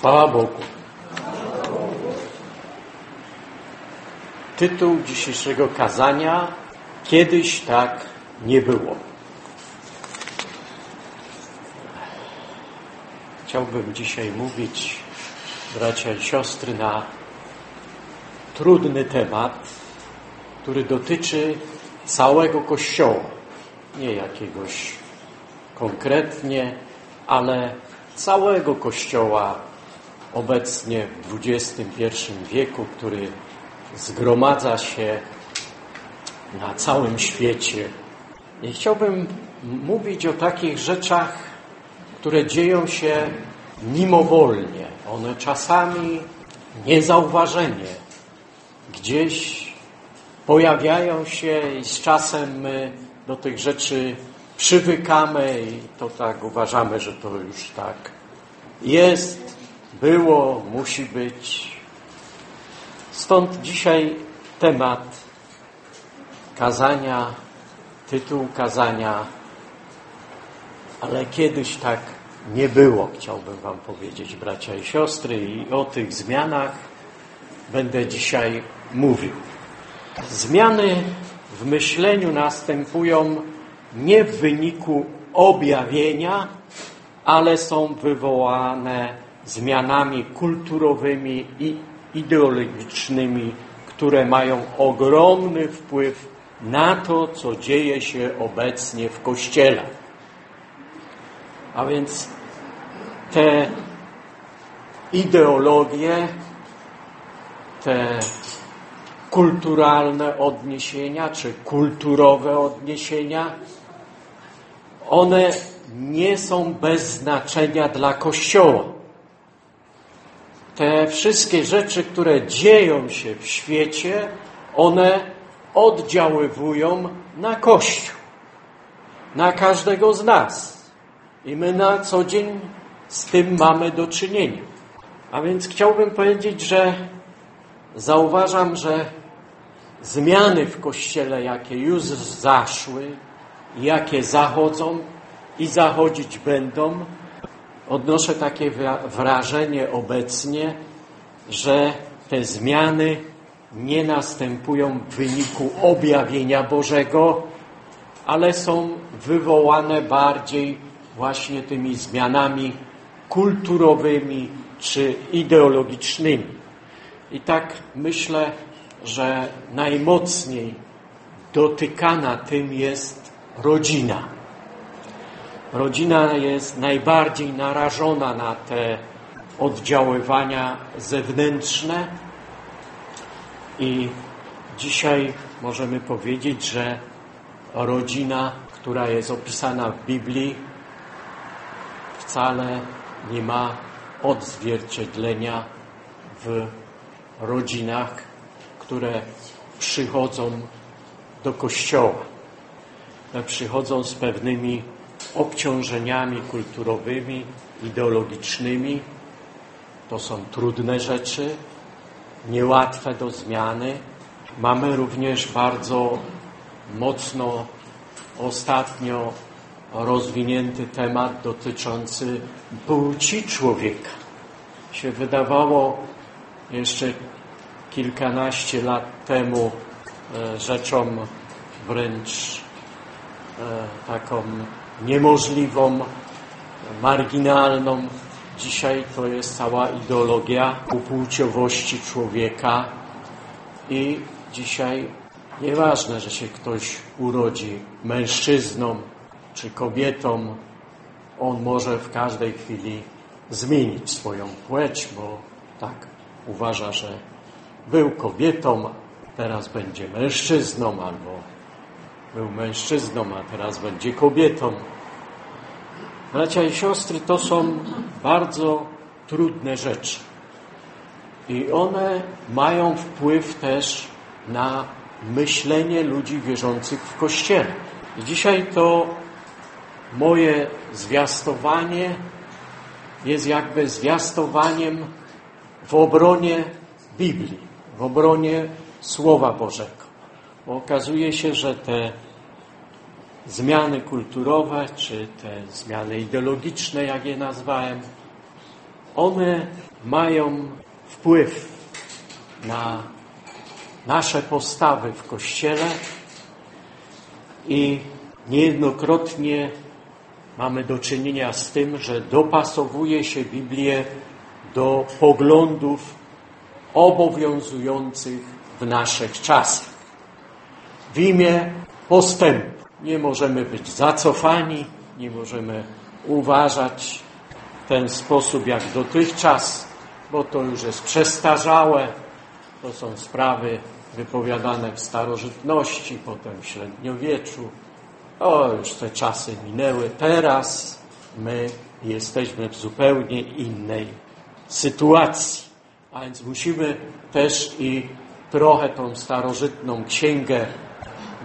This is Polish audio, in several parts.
Chwała Bogu. Tytuł dzisiejszego kazania Kiedyś tak nie było. Chciałbym dzisiaj mówić, bracia i siostry, na trudny temat, który dotyczy całego Kościoła. Nie jakiegoś konkretnie, ale całego Kościoła obecnie w XXI wieku, który zgromadza się na całym świecie. I chciałbym mówić o takich rzeczach, które dzieją się mimowolnie. One czasami niezauważenie gdzieś pojawiają się i z czasem my do tych rzeczy przywykamy i to tak uważamy, że to już tak jest, było, musi być. Stąd dzisiaj temat kazania, tytuł kazania, ale kiedyś tak nie było, chciałbym Wam powiedzieć, bracia i siostry, i o tych zmianach będę dzisiaj mówił. Zmiany w myśleniu następują nie w wyniku objawienia, ale są wywołane zmianami kulturowymi i ideologicznymi, które mają ogromny wpływ na to, co dzieje się obecnie w Kościele. A więc te ideologie, te kulturalne odniesienia, czy kulturowe odniesienia, one nie są bez znaczenia dla Kościoła. Te wszystkie rzeczy, które dzieją się w świecie, one oddziaływują na Kościół, na każdego z nas. I my na co dzień z tym mamy do czynienia. A więc chciałbym powiedzieć, że zauważam, że zmiany w Kościele, jakie już zaszły, jakie zachodzą i zachodzić będą, odnoszę takie wrażenie obecnie, że te zmiany nie następują w wyniku objawienia Bożego, ale są wywołane bardziej właśnie tymi zmianami kulturowymi czy ideologicznymi. I tak myślę, że najmocniej dotykana tym jest rodzina. Rodzina jest najbardziej narażona na te oddziaływania zewnętrzne i dzisiaj możemy powiedzieć, że rodzina, która jest opisana w Biblii, wcale nie ma odzwierciedlenia w rodzinach, które przychodzą do kościoła. Przychodzą z pewnymi obciążeniami kulturowymi, ideologicznymi. To są trudne rzeczy, niełatwe do zmiany. Mamy również bardzo mocno ostatnio rozwinięty temat dotyczący płci człowieka. Się wydawało jeszcze kilkanaście lat temu e, rzeczą wręcz e, taką niemożliwą, marginalną. Dzisiaj to jest cała ideologia upłciowości człowieka i dzisiaj nieważne, że się ktoś urodzi mężczyzną czy kobietą, on może w każdej chwili zmienić swoją płeć, bo tak uważa, że był kobietą, teraz będzie mężczyzną, albo był mężczyzną, a teraz będzie kobietą. Bracia i siostry, to są bardzo trudne rzeczy. I one mają wpływ też na myślenie ludzi wierzących w Kościele. I dzisiaj to moje zwiastowanie jest jakby zwiastowaniem w obronie Biblii, w obronie Słowa Bożego. Bo okazuje się, że te zmiany kulturowe, czy te zmiany ideologiczne, jak je nazwałem, one mają wpływ na nasze postawy w Kościele i niejednokrotnie mamy do czynienia z tym, że dopasowuje się Biblię do poglądów obowiązujących w naszych czasach. W imię postępu nie możemy być zacofani, nie możemy uważać w ten sposób jak dotychczas, bo to już jest przestarzałe, to są sprawy wypowiadane w starożytności, potem w średniowieczu. O, już te czasy minęły. Teraz my jesteśmy w zupełnie innej sytuacji. A więc musimy też i trochę tą starożytną księgę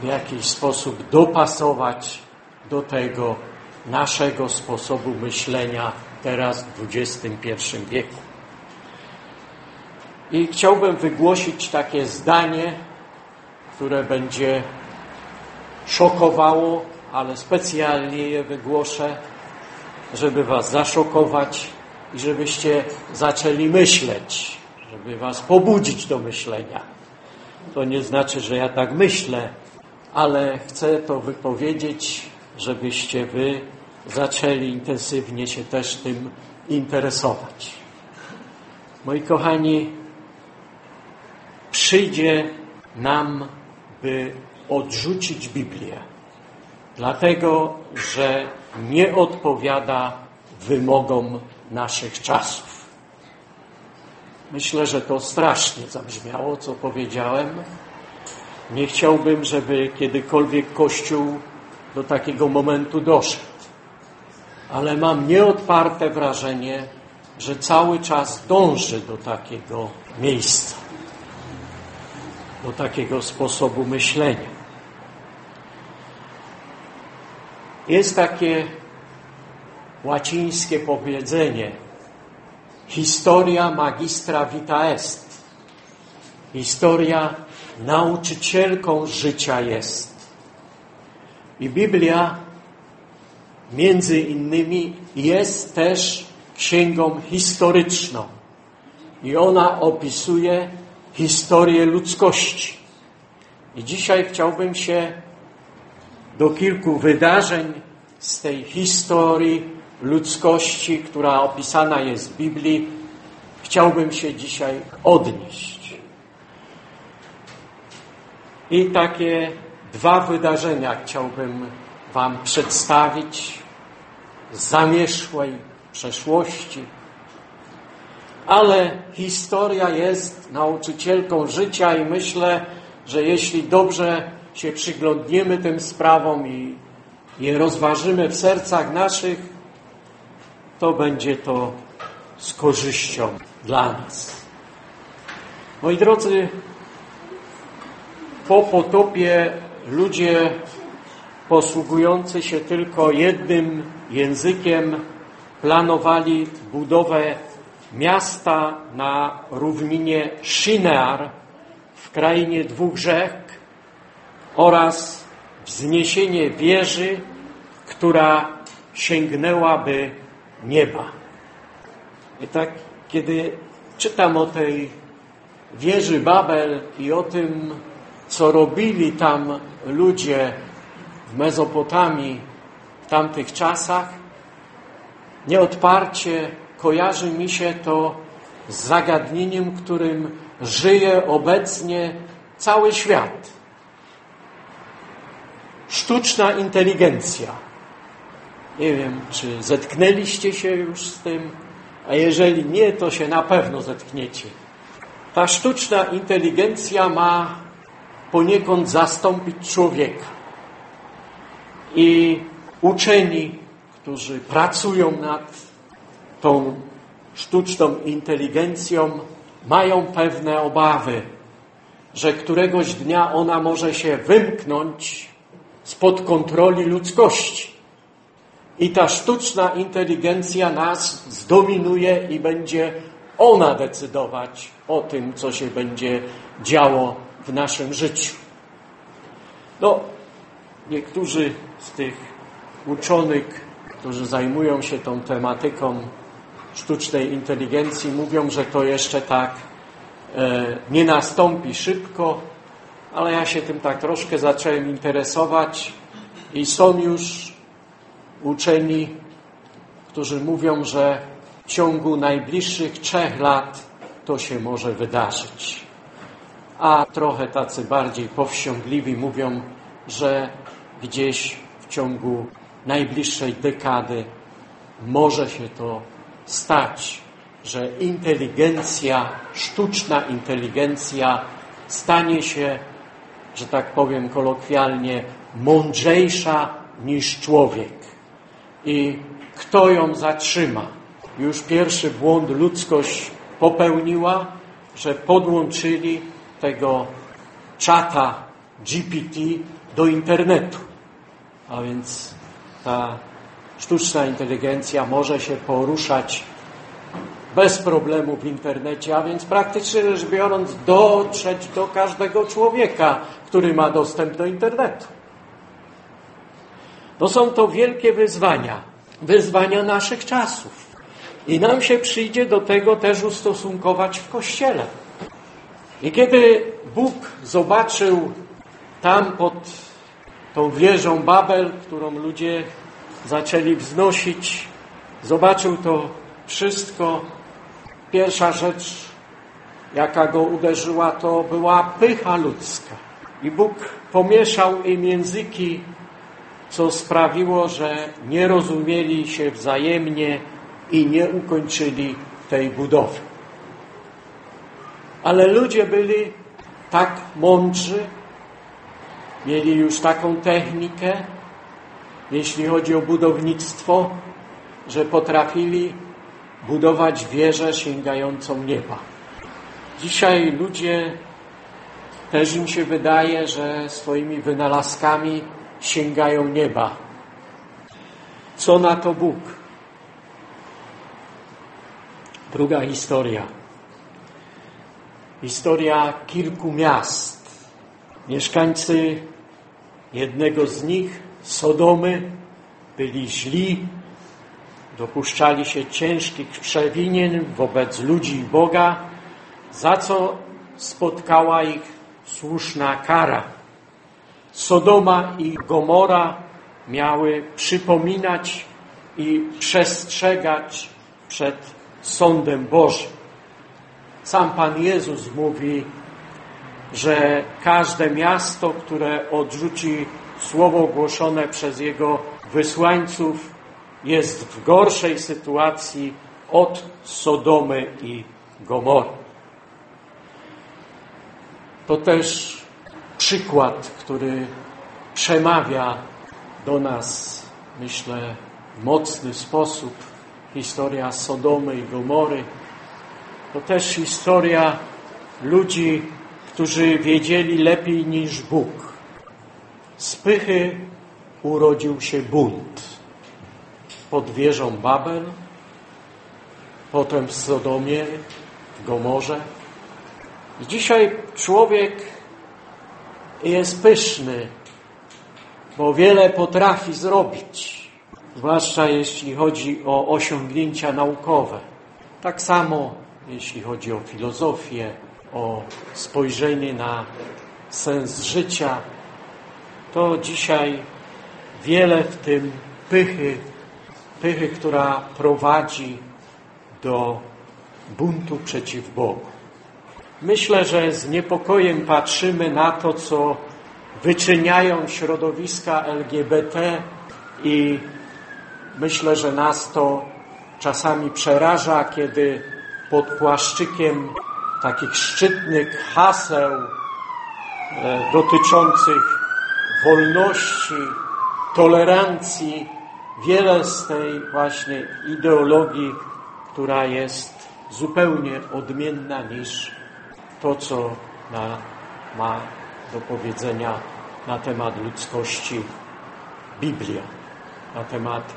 w jakiś sposób dopasować do tego naszego sposobu myślenia teraz w XXI wieku. I chciałbym wygłosić takie zdanie, które będzie szokowało, ale specjalnie je wygłoszę, żeby was zaszokować i żebyście zaczęli myśleć, żeby was pobudzić do myślenia. To nie znaczy, że ja tak myślę, ale chcę to wypowiedzieć, żebyście wy zaczęli intensywnie się też tym interesować. Moi kochani, przyjdzie nam, by odrzucić Biblię, dlatego że nie odpowiada wymogom naszych czasów. Myślę, że to strasznie zabrzmiało, co powiedziałem. Nie chciałbym, żeby kiedykolwiek Kościół do takiego momentu doszedł. Ale mam nieodparte wrażenie, że cały czas dąży do takiego miejsca do takiego sposobu myślenia. Jest takie łacińskie powiedzenie historia magistra vita est. Historia nauczycielką życia jest. I Biblia między innymi jest też księgą historyczną. I ona opisuje historię ludzkości. I dzisiaj chciałbym się do kilku wydarzeń z tej historii ludzkości, która opisana jest w Biblii, chciałbym się dzisiaj odnieść. I takie dwa wydarzenia chciałbym Wam przedstawić z zamieszłej przeszłości ale historia jest nauczycielką życia i myślę, że jeśli dobrze się przyglądniemy tym sprawom i je rozważymy w sercach naszych, to będzie to z korzyścią dla nas. Moi drodzy, po potopie ludzie posługujący się tylko jednym językiem planowali budowę miasta na równinie Shinear w krainie dwóch rzek oraz wzniesienie wieży, która sięgnęłaby nieba. I tak, kiedy czytam o tej wieży Babel i o tym, co robili tam ludzie w Mezopotamii w tamtych czasach, nieodparcie kojarzy mi się to z zagadnieniem, którym żyje obecnie cały świat. Sztuczna inteligencja. Nie wiem, czy zetknęliście się już z tym, a jeżeli nie, to się na pewno zetkniecie. Ta sztuczna inteligencja ma poniekąd zastąpić człowieka. I uczeni, którzy pracują nad tą sztuczną inteligencją, mają pewne obawy, że któregoś dnia ona może się wymknąć spod kontroli ludzkości. I ta sztuczna inteligencja nas zdominuje i będzie ona decydować o tym, co się będzie działo w naszym życiu. No, niektórzy z tych uczonych, którzy zajmują się tą tematyką, sztucznej inteligencji mówią, że to jeszcze tak e, nie nastąpi szybko, ale ja się tym tak troszkę zacząłem interesować i są już uczeni, którzy mówią, że w ciągu najbliższych trzech lat to się może wydarzyć. A trochę tacy bardziej powściągliwi mówią, że gdzieś w ciągu najbliższej dekady może się to stać, że inteligencja, sztuczna inteligencja stanie się, że tak powiem kolokwialnie, mądrzejsza niż człowiek. I kto ją zatrzyma? Już pierwszy błąd ludzkość popełniła, że podłączyli tego czata GPT do internetu. A więc ta sztuczna inteligencja może się poruszać bez problemu w internecie, a więc praktycznie rzecz biorąc dotrzeć do każdego człowieka, który ma dostęp do internetu. No są to wielkie wyzwania, wyzwania naszych czasów. I nam się przyjdzie do tego też ustosunkować w Kościele. I kiedy Bóg zobaczył tam pod tą wieżą Babel, którą ludzie zaczęli wznosić, zobaczył to wszystko. Pierwsza rzecz, jaka go uderzyła, to była pycha ludzka. I Bóg pomieszał im języki, co sprawiło, że nie rozumieli się wzajemnie i nie ukończyli tej budowy. Ale ludzie byli tak mądrzy, mieli już taką technikę, jeśli chodzi o budownictwo, że potrafili budować wieżę sięgającą nieba. Dzisiaj ludzie też im się wydaje, że swoimi wynalazkami sięgają nieba. Co na to Bóg? Druga historia. Historia kilku miast. Mieszkańcy jednego z nich, Sodomy, byli źli, dopuszczali się ciężkich przewinień wobec ludzi i Boga, za co spotkała ich słuszna kara. Sodoma i Gomora miały przypominać i przestrzegać przed sądem Bożym. Sam Pan Jezus mówi, że każde miasto, które odrzuci słowo głoszone przez Jego wysłańców, jest w gorszej sytuacji od Sodomy i Gomory. To też przykład, który przemawia do nas, myślę, w mocny sposób. Historia Sodomy i Gomory to też historia ludzi, którzy wiedzieli lepiej niż Bóg. Z pychy urodził się bunt. Pod wieżą Babel, potem w Sodomie, w Gomorze. I dzisiaj człowiek jest pyszny, bo wiele potrafi zrobić, zwłaszcza jeśli chodzi o osiągnięcia naukowe. Tak samo jeśli chodzi o filozofię, o spojrzenie na sens życia, to dzisiaj wiele w tym pychy, pychy, która prowadzi do buntu przeciw Bogu. Myślę, że z niepokojem patrzymy na to, co wyczyniają środowiska LGBT i myślę, że nas to czasami przeraża, kiedy pod płaszczykiem takich szczytnych haseł e, dotyczących wolności, tolerancji, wiele z tej właśnie ideologii, która jest zupełnie odmienna niż to, co na, ma do powiedzenia na temat ludzkości Biblia, na temat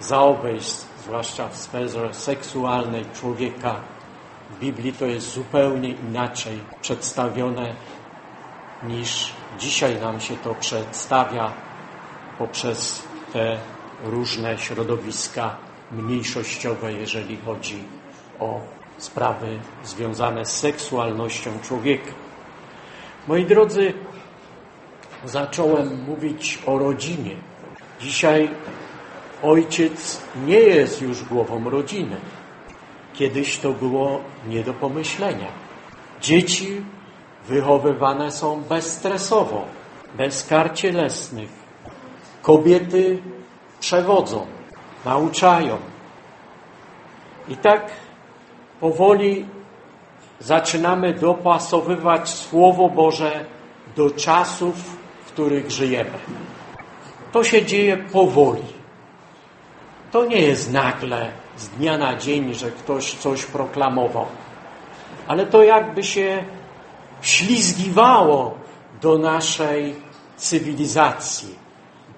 zaobejść, zwłaszcza w sferze seksualnej człowieka. W Biblii to jest zupełnie inaczej przedstawione niż dzisiaj nam się to przedstawia poprzez te różne środowiska mniejszościowe, jeżeli chodzi o sprawy związane z seksualnością człowieka. Moi drodzy, zacząłem mówić o rodzinie. Dzisiaj ojciec nie jest już głową rodziny. Kiedyś to było nie do pomyślenia. Dzieci wychowywane są bezstresowo, bez kar cielesnych. Kobiety przewodzą, nauczają. I tak powoli zaczynamy dopasowywać Słowo Boże do czasów, w których żyjemy. To się dzieje powoli. To nie jest nagle, z dnia na dzień, że ktoś coś proklamował. Ale to jakby się ślizgiwało do naszej cywilizacji,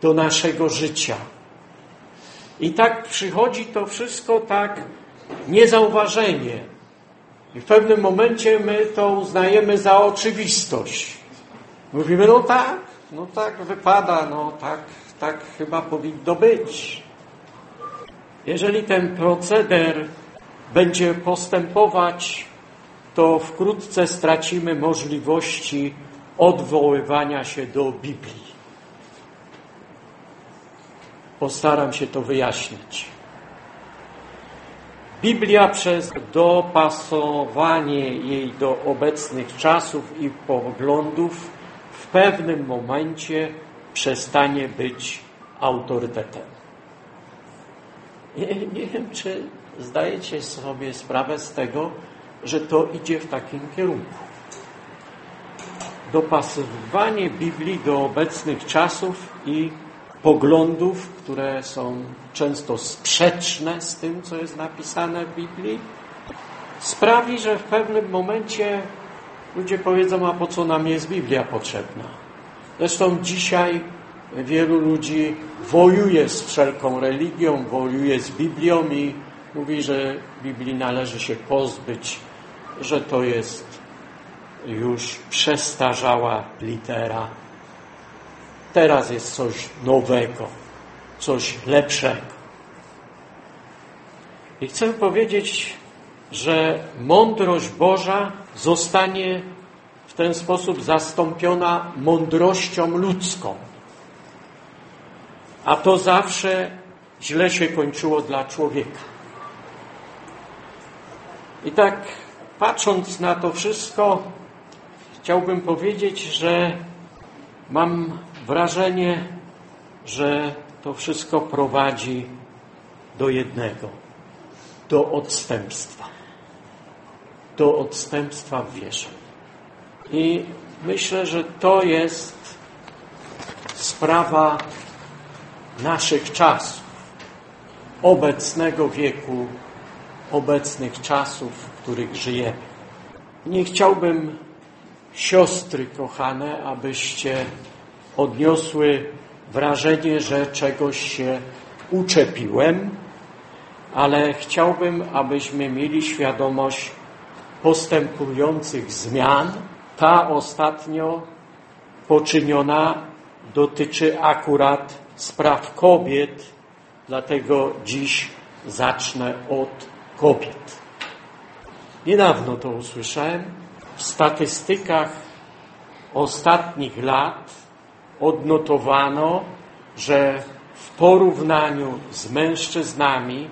do naszego życia. I tak przychodzi to wszystko tak niezauważenie. I w pewnym momencie my to uznajemy za oczywistość. Mówimy, no tak, no tak wypada, no tak, tak chyba powinno być. Jeżeli ten proceder będzie postępować, to wkrótce stracimy możliwości odwoływania się do Biblii. Postaram się to wyjaśnić. Biblia przez dopasowanie jej do obecnych czasów i poglądów w pewnym momencie przestanie być autorytetem. Nie, nie wiem, czy zdajecie sobie sprawę z tego, że to idzie w takim kierunku. Dopasowywanie Biblii do obecnych czasów i poglądów, które są często sprzeczne z tym, co jest napisane w Biblii, sprawi, że w pewnym momencie ludzie powiedzą, a po co nam jest Biblia potrzebna? Zresztą dzisiaj wielu ludzi wojuje z wszelką religią, wojuje z Biblią i mówi, że Biblii należy się pozbyć, że to jest już przestarzała litera. Teraz jest coś nowego, coś lepszego. I chcę powiedzieć, że mądrość Boża zostanie w ten sposób zastąpiona mądrością ludzką. A to zawsze źle się kończyło dla człowieka. I tak patrząc na to wszystko, chciałbym powiedzieć, że mam wrażenie, że to wszystko prowadzi do jednego, do odstępstwa. Do odstępstwa w wierze. I myślę, że to jest sprawa naszych czasów, obecnego wieku, obecnych czasów, w których żyjemy. Nie chciałbym, siostry kochane, abyście odniosły wrażenie, że czegoś się uczepiłem, ale chciałbym, abyśmy mieli świadomość postępujących zmian. Ta ostatnio poczyniona dotyczy akurat spraw kobiet, dlatego dziś zacznę od kobiet. Niedawno to usłyszałem. W statystykach ostatnich lat odnotowano, że w porównaniu z mężczyznami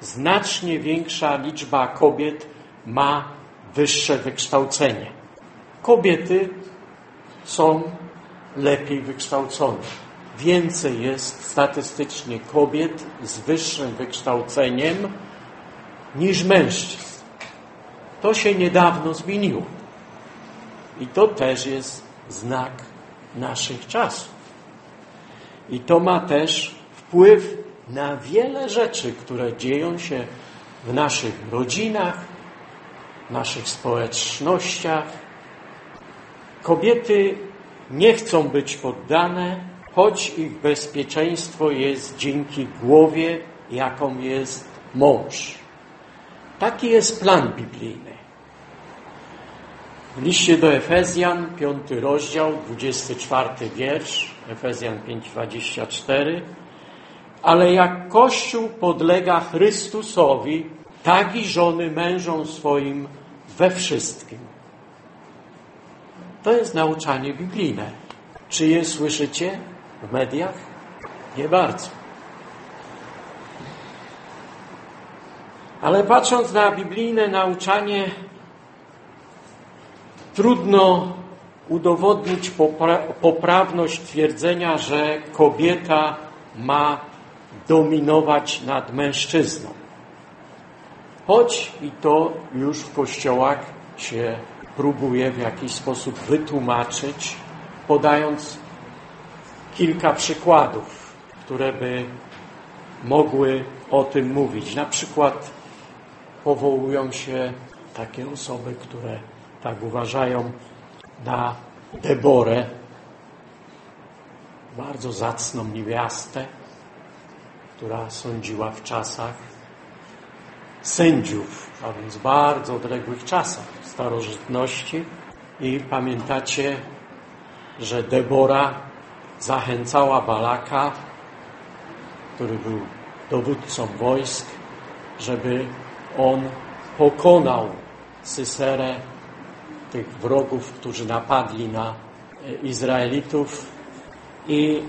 znacznie większa liczba kobiet ma wyższe wykształcenie. Kobiety są lepiej wykształcone więcej jest statystycznie kobiet z wyższym wykształceniem niż mężczyzn. To się niedawno zmieniło. I to też jest znak naszych czasów. I to ma też wpływ na wiele rzeczy, które dzieją się w naszych rodzinach, w naszych społecznościach. Kobiety nie chcą być poddane choć ich bezpieczeństwo jest dzięki głowie, jaką jest mąż. Taki jest plan biblijny. W liście do Efezjan, piąty rozdział, 24 wiersz, Efezjan 5:24. Ale jak Kościół podlega Chrystusowi, tak i żony mężom swoim we wszystkim. To jest nauczanie biblijne. Czy je słyszycie w mediach? Nie bardzo. Ale patrząc na biblijne nauczanie, trudno udowodnić popra poprawność twierdzenia, że kobieta ma dominować nad mężczyzną. Choć i to już w kościołach się próbuje w jakiś sposób wytłumaczyć, podając kilka przykładów, które by mogły o tym mówić. Na przykład powołują się takie osoby, które tak uważają na Deborę, bardzo zacną niewiastę, która sądziła w czasach sędziów, a więc bardzo odległych czasach starożytności. I pamiętacie, że Debora zachęcała Balaka, który był dowódcą wojsk, żeby on pokonał Syserę, tych wrogów, którzy napadli na e, Izraelitów i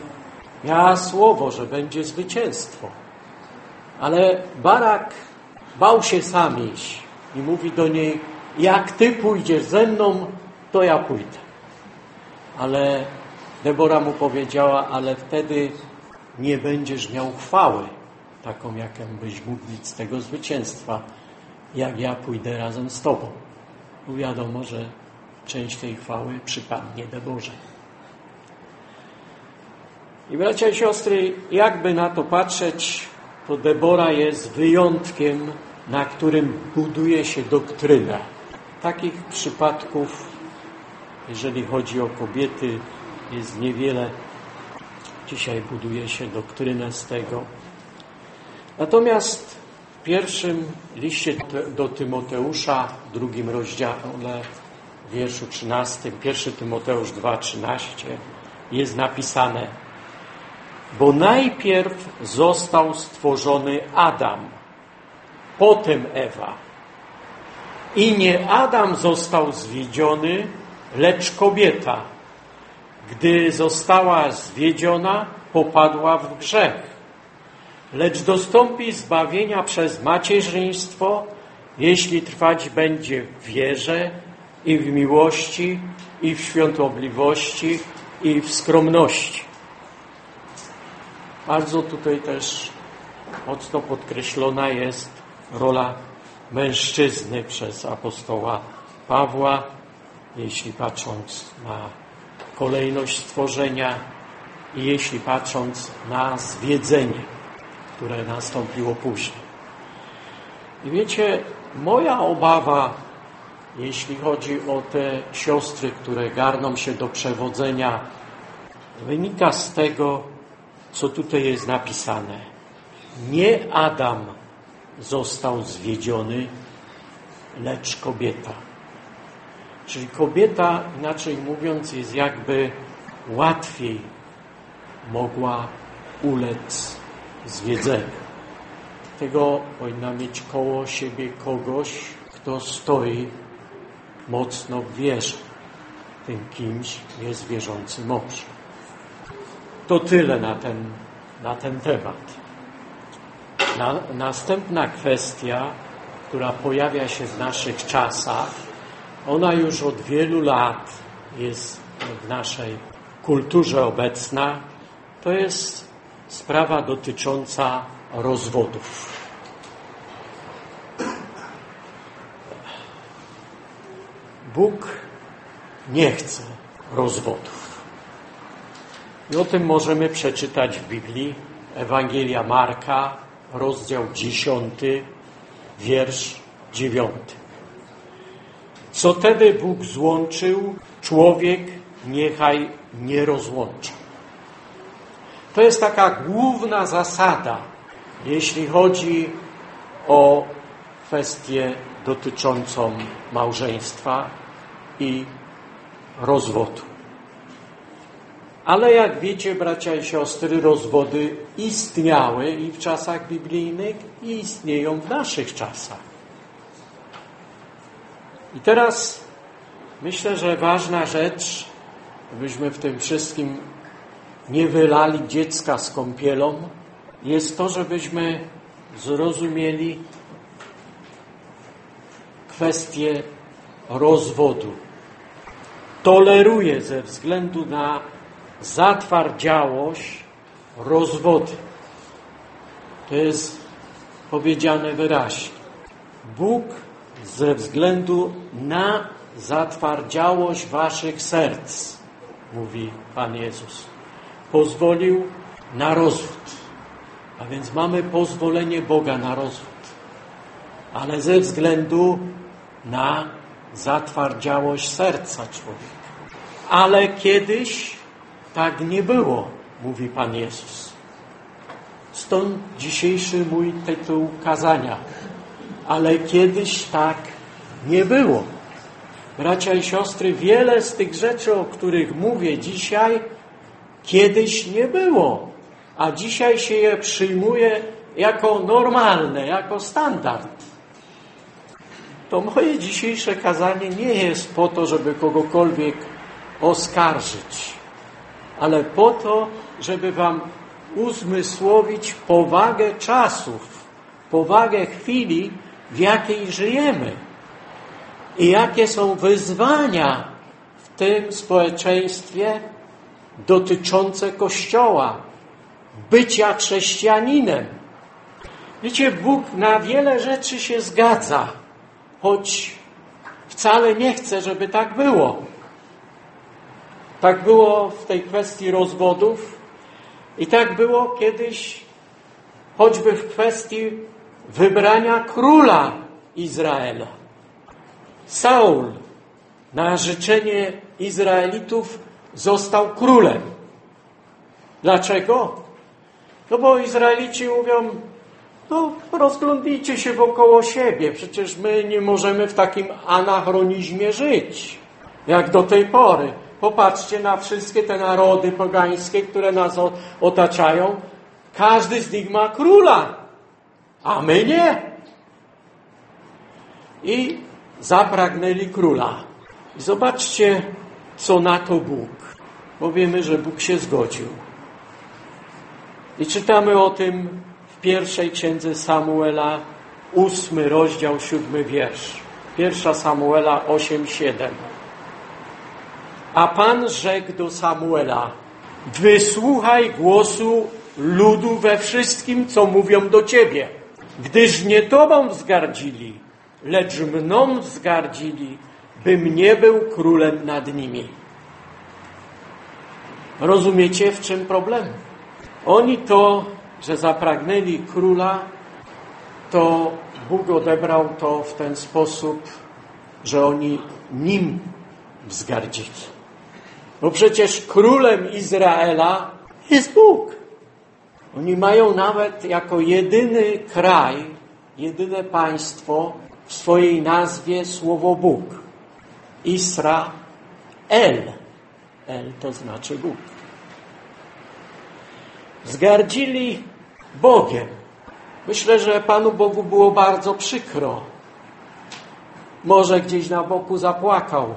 miała słowo, że będzie zwycięstwo. Ale Barak bał się sam iść i mówi do niej, jak ty pójdziesz ze mną, to ja pójdę. Ale Debora mu powiedziała, ale wtedy nie będziesz miał chwały, taką jaką byś mógł mieć z tego zwycięstwa, jak ja pójdę razem z tobą. Bo wiadomo, że część tej chwały przypadnie Deborze. I bracia i siostry, jakby na to patrzeć, to Debora jest wyjątkiem, na którym buduje się doktryna. Takich przypadków, jeżeli chodzi o kobiety, jest niewiele. Dzisiaj buduje się doktrynę z tego. Natomiast w pierwszym liście do Tymoteusza, drugim rozdziale, wierszu 13, 1 Tymoteusz 2,13 jest napisane bo najpierw został stworzony Adam, potem Ewa. I nie Adam został zwiedziony, lecz kobieta. Gdy została zwiedziona, popadła w grzech. Lecz dostąpi zbawienia przez macierzyństwo, jeśli trwać będzie w wierze i w miłości, i w świątobliwości, i w skromności. Bardzo tutaj też mocno podkreślona jest rola mężczyzny przez apostoła Pawła, jeśli patrząc na kolejność stworzenia i jeśli patrząc na zwiedzenie, które nastąpiło później. I wiecie, moja obawa, jeśli chodzi o te siostry, które garną się do przewodzenia, wynika z tego, co tutaj jest napisane. Nie Adam został zwiedziony, lecz kobieta. Czyli kobieta, inaczej mówiąc, jest jakby łatwiej mogła ulec zwiedzeniu. Tego powinna mieć koło siebie kogoś, kto stoi mocno w wierze. Tym kimś jest wierzący mąż. To tyle na ten, na ten temat. Na, następna kwestia, która pojawia się w naszych czasach, ona już od wielu lat jest w naszej kulturze obecna, to jest sprawa dotycząca rozwodów. Bóg nie chce rozwodów. I o tym możemy przeczytać w Biblii. Ewangelia Marka, rozdział 10, wiersz 9. Co tedy Bóg złączył, człowiek niechaj nie rozłącza. To jest taka główna zasada, jeśli chodzi o kwestię dotyczącą małżeństwa i rozwodu. Ale jak wiecie, bracia i siostry, rozwody istniały i w czasach biblijnych, i istnieją w naszych czasach. I teraz myślę, że ważna rzecz, byśmy w tym wszystkim nie wylali dziecka z kąpielą, jest to, żebyśmy zrozumieli kwestię rozwodu. Toleruje ze względu na zatwardziałość rozwody. To jest powiedziane wyraźnie. Bóg ze względu na zatwardziałość waszych serc, mówi Pan Jezus, pozwolił na rozwód. A więc mamy pozwolenie Boga na rozwód. Ale ze względu na zatwardziałość serca człowieka. Ale kiedyś tak nie było, mówi Pan Jezus. Stąd dzisiejszy mój tytuł kazania. Ale kiedyś tak nie było. Bracia i siostry, wiele z tych rzeczy, o których mówię dzisiaj, kiedyś nie było, a dzisiaj się je przyjmuje jako normalne, jako standard. To moje dzisiejsze kazanie nie jest po to, żeby kogokolwiek oskarżyć, ale po to, żeby wam uzmysłowić powagę czasów, powagę chwili, w jakiej żyjemy i jakie są wyzwania w tym społeczeństwie dotyczące Kościoła, bycia chrześcijaninem. Wiecie, Bóg na wiele rzeczy się zgadza, choć wcale nie chce, żeby tak było. Tak było w tej kwestii rozwodów i tak było kiedyś choćby w kwestii wybrania króla Izraela. Saul na życzenie Izraelitów został królem. Dlaczego? No bo Izraelici mówią, no rozglądnijcie się wokoło siebie, przecież my nie możemy w takim anachronizmie żyć, jak do tej pory. Popatrzcie na wszystkie te narody pogańskie, które nas otaczają. Każdy z nich ma króla, a my nie. I zapragnęli króla. I zobaczcie, co na to Bóg. Bo wiemy, że Bóg się zgodził. I czytamy o tym w pierwszej księdze Samuela, ósmy rozdział, siódmy wiersz. Pierwsza Samuela 8:7. A Pan rzekł do Samuela: Wysłuchaj głosu ludu we wszystkim, co mówią do ciebie, gdyż nie tobą wzgardzili, lecz mną wzgardzili, bym nie był królem nad nimi. Rozumiecie, w czym problem? Oni to, że zapragnęli króla, to Bóg odebrał to w ten sposób, że oni nim wzgardzili. Bo przecież królem Izraela jest Bóg. Oni mają nawet jako jedyny kraj, jedyne państwo w swojej nazwie słowo Bóg. Israel. El to znaczy Bóg. Zgardzili Bogiem. Myślę, że Panu Bogu było bardzo przykro. Może gdzieś na boku zapłakał.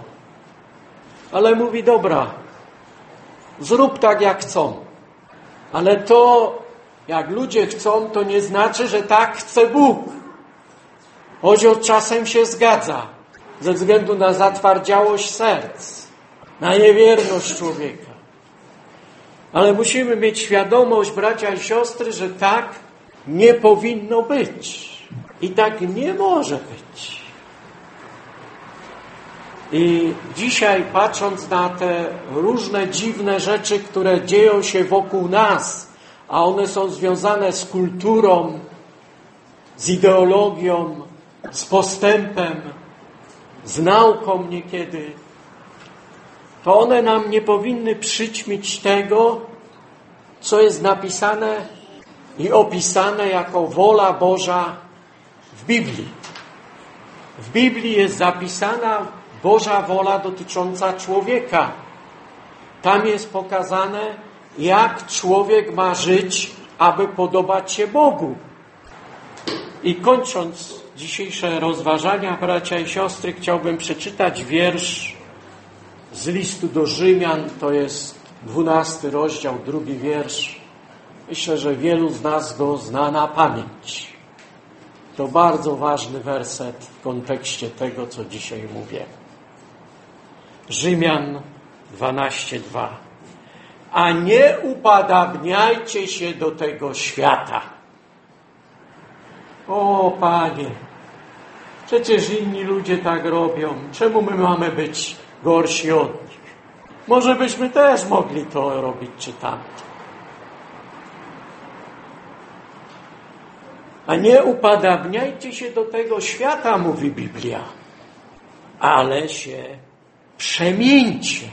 Ale mówi, dobra, zrób tak jak chcą. Ale to, jak ludzie chcą, to nie znaczy, że tak chce Bóg. Od czasem się zgadza, ze względu na zatwardziałość serc, na niewierność człowieka. Ale musimy mieć świadomość, bracia i siostry, że tak nie powinno być. I tak nie może być. I dzisiaj patrząc na te różne dziwne rzeczy, które dzieją się wokół nas, a one są związane z kulturą, z ideologią, z postępem, z nauką niekiedy, to one nam nie powinny przyćmić tego, co jest napisane i opisane jako wola Boża w Biblii. W Biblii jest zapisana Boża wola dotycząca człowieka. Tam jest pokazane, jak człowiek ma żyć, aby podobać się Bogu. I kończąc dzisiejsze rozważania, bracia i siostry, chciałbym przeczytać wiersz z listu do Rzymian, to jest dwunasty rozdział, drugi wiersz. Myślę, że wielu z nas go zna na pamięć. To bardzo ważny werset w kontekście tego, co dzisiaj mówię. Rzymian 12:2. A nie upadabniajcie się do tego świata. O Panie, przecież inni ludzie tak robią. Czemu my mamy być gorsi od nich? Może byśmy też mogli to robić czy tamto. A nie upadabniajcie się do tego świata, mówi Biblia, ale się przemieńcie.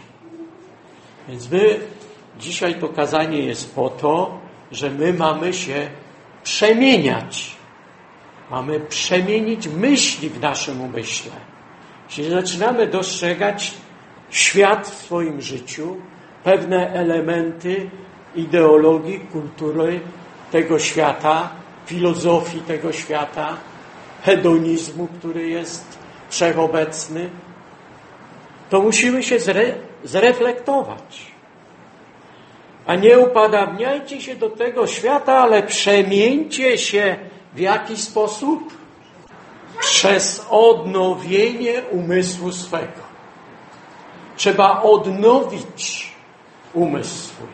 Więc my, dzisiaj to kazanie jest po to, że my mamy się przemieniać. Mamy przemienić myśli w naszym umyśle. Jeśli zaczynamy dostrzegać świat w swoim życiu, pewne elementy ideologii, kultury tego świata, filozofii tego świata, hedonizmu, który jest wszechobecny, to musimy się zre, zreflektować. A nie upadabniajcie się do tego świata, ale przemieńcie się w jaki sposób? Przez odnowienie umysłu swego. Trzeba odnowić umysł swój.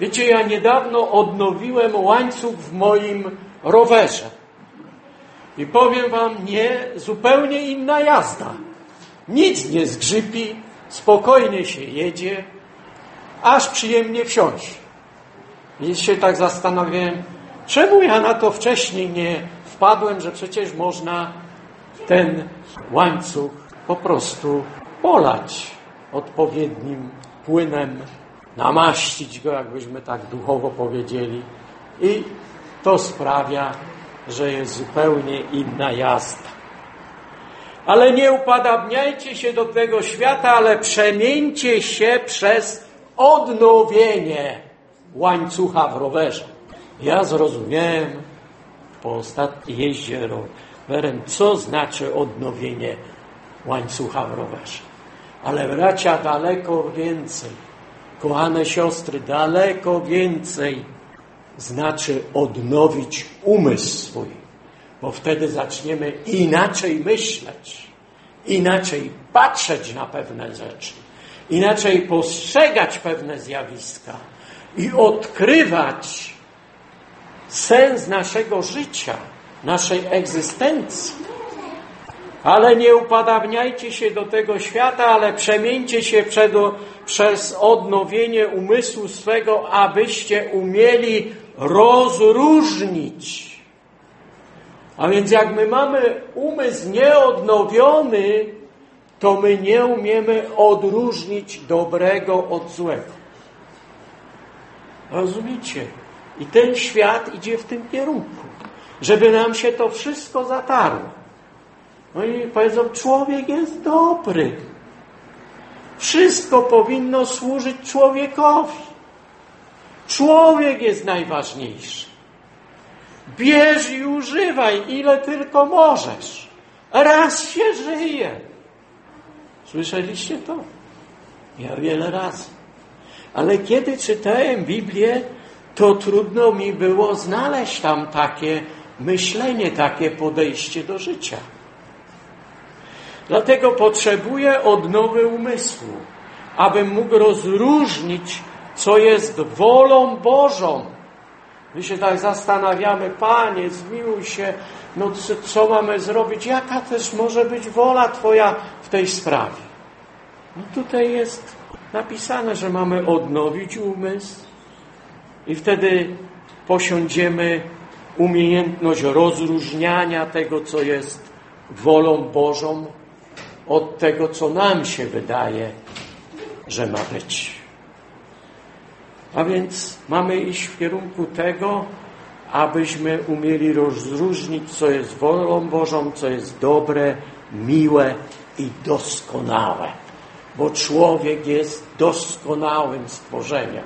Wiecie, ja niedawno odnowiłem łańcuch w moim rowerze. I powiem wam, nie, zupełnie inna jazda. Nic nie zgrzypi, spokojnie się jedzie, aż przyjemnie wsiąść. I się tak zastanawiałem, czemu ja na to wcześniej nie wpadłem, że przecież można ten łańcuch po prostu polać odpowiednim płynem, namaścić go, jakbyśmy tak duchowo powiedzieli. I to sprawia, że jest zupełnie inna jazda. Ale nie upadabniajcie się do tego świata, ale przemieńcie się przez odnowienie łańcucha w rowerze. Ja zrozumiałem po ostatniej jeździe rowerem, co znaczy odnowienie łańcucha w rowerze. Ale bracia, daleko więcej, kochane siostry, daleko więcej znaczy odnowić umysł swój, bo wtedy zaczniemy inaczej myśleć, inaczej patrzeć na pewne rzeczy, inaczej postrzegać pewne zjawiska i odkrywać sens naszego życia, naszej egzystencji. Ale nie upadabniajcie się do tego świata, ale przemieńcie się przed, przez odnowienie umysłu swego, abyście umieli rozróżnić. A więc jak my mamy umysł nieodnowiony, to my nie umiemy odróżnić dobrego od złego. Rozumiecie? I ten świat idzie w tym kierunku, żeby nam się to wszystko zatarło. No i powiedzą, człowiek jest dobry. Wszystko powinno służyć człowiekowi. Człowiek jest najważniejszy. Bierz i używaj, ile tylko możesz. Raz się żyje. Słyszeliście to? Ja wiele razy. Ale kiedy czytałem Biblię, to trudno mi było znaleźć tam takie myślenie, takie podejście do życia. Dlatego potrzebuję odnowy umysłu, abym mógł rozróżnić, co jest wolą Bożą. My się tak zastanawiamy, Panie, zmiłuj się, no co, mamy zrobić? Jaka też może być wola Twoja w tej sprawie? No tutaj jest napisane, że mamy odnowić umysł i wtedy posiądziemy umiejętność rozróżniania tego, co jest wolą Bożą, od tego, co nam się wydaje, że ma być. A więc mamy iść w kierunku tego, abyśmy umieli rozróżnić, co jest wolą Bożą, co jest dobre, miłe i doskonałe. bo człowiek jest doskonałym stworzeniem,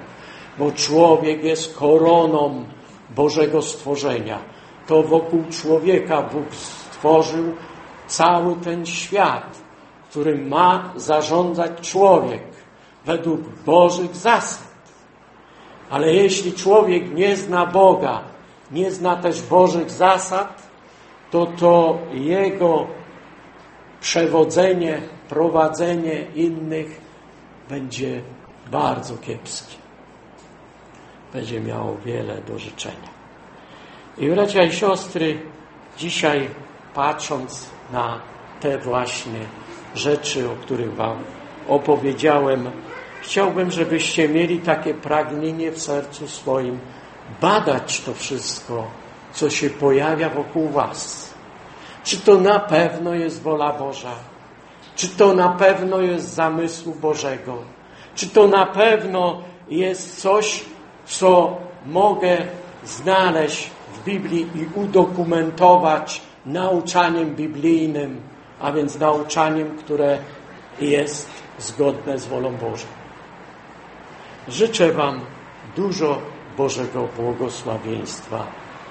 bo człowiek jest koroną Bożego stworzenia. To wokół człowieka Bóg stworzył cały ten świat, którym ma zarządzać człowiek według Bożych zasad. Ale jeśli człowiek nie zna Boga, nie zna też Bożych zasad, to to jego przewodzenie, prowadzenie innych będzie bardzo kiepskie. Będzie miało wiele do życzenia. I bracia i siostry, dzisiaj patrząc na te właśnie rzeczy, o których Wam opowiedziałem, chciałbym, żebyście mieli takie pragnienie w sercu swoim badać to wszystko, co się pojawia wokół Was. Czy to na pewno jest wola Boża? Czy to na pewno jest zamysłu Bożego? Czy to na pewno jest coś, co mogę znaleźć w Biblii i udokumentować nauczaniem biblijnym, a więc nauczaniem, które jest zgodne z wolą Bożą. Życzę Wam dużo Bożego błogosławieństwa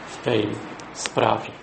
w tej sprawie.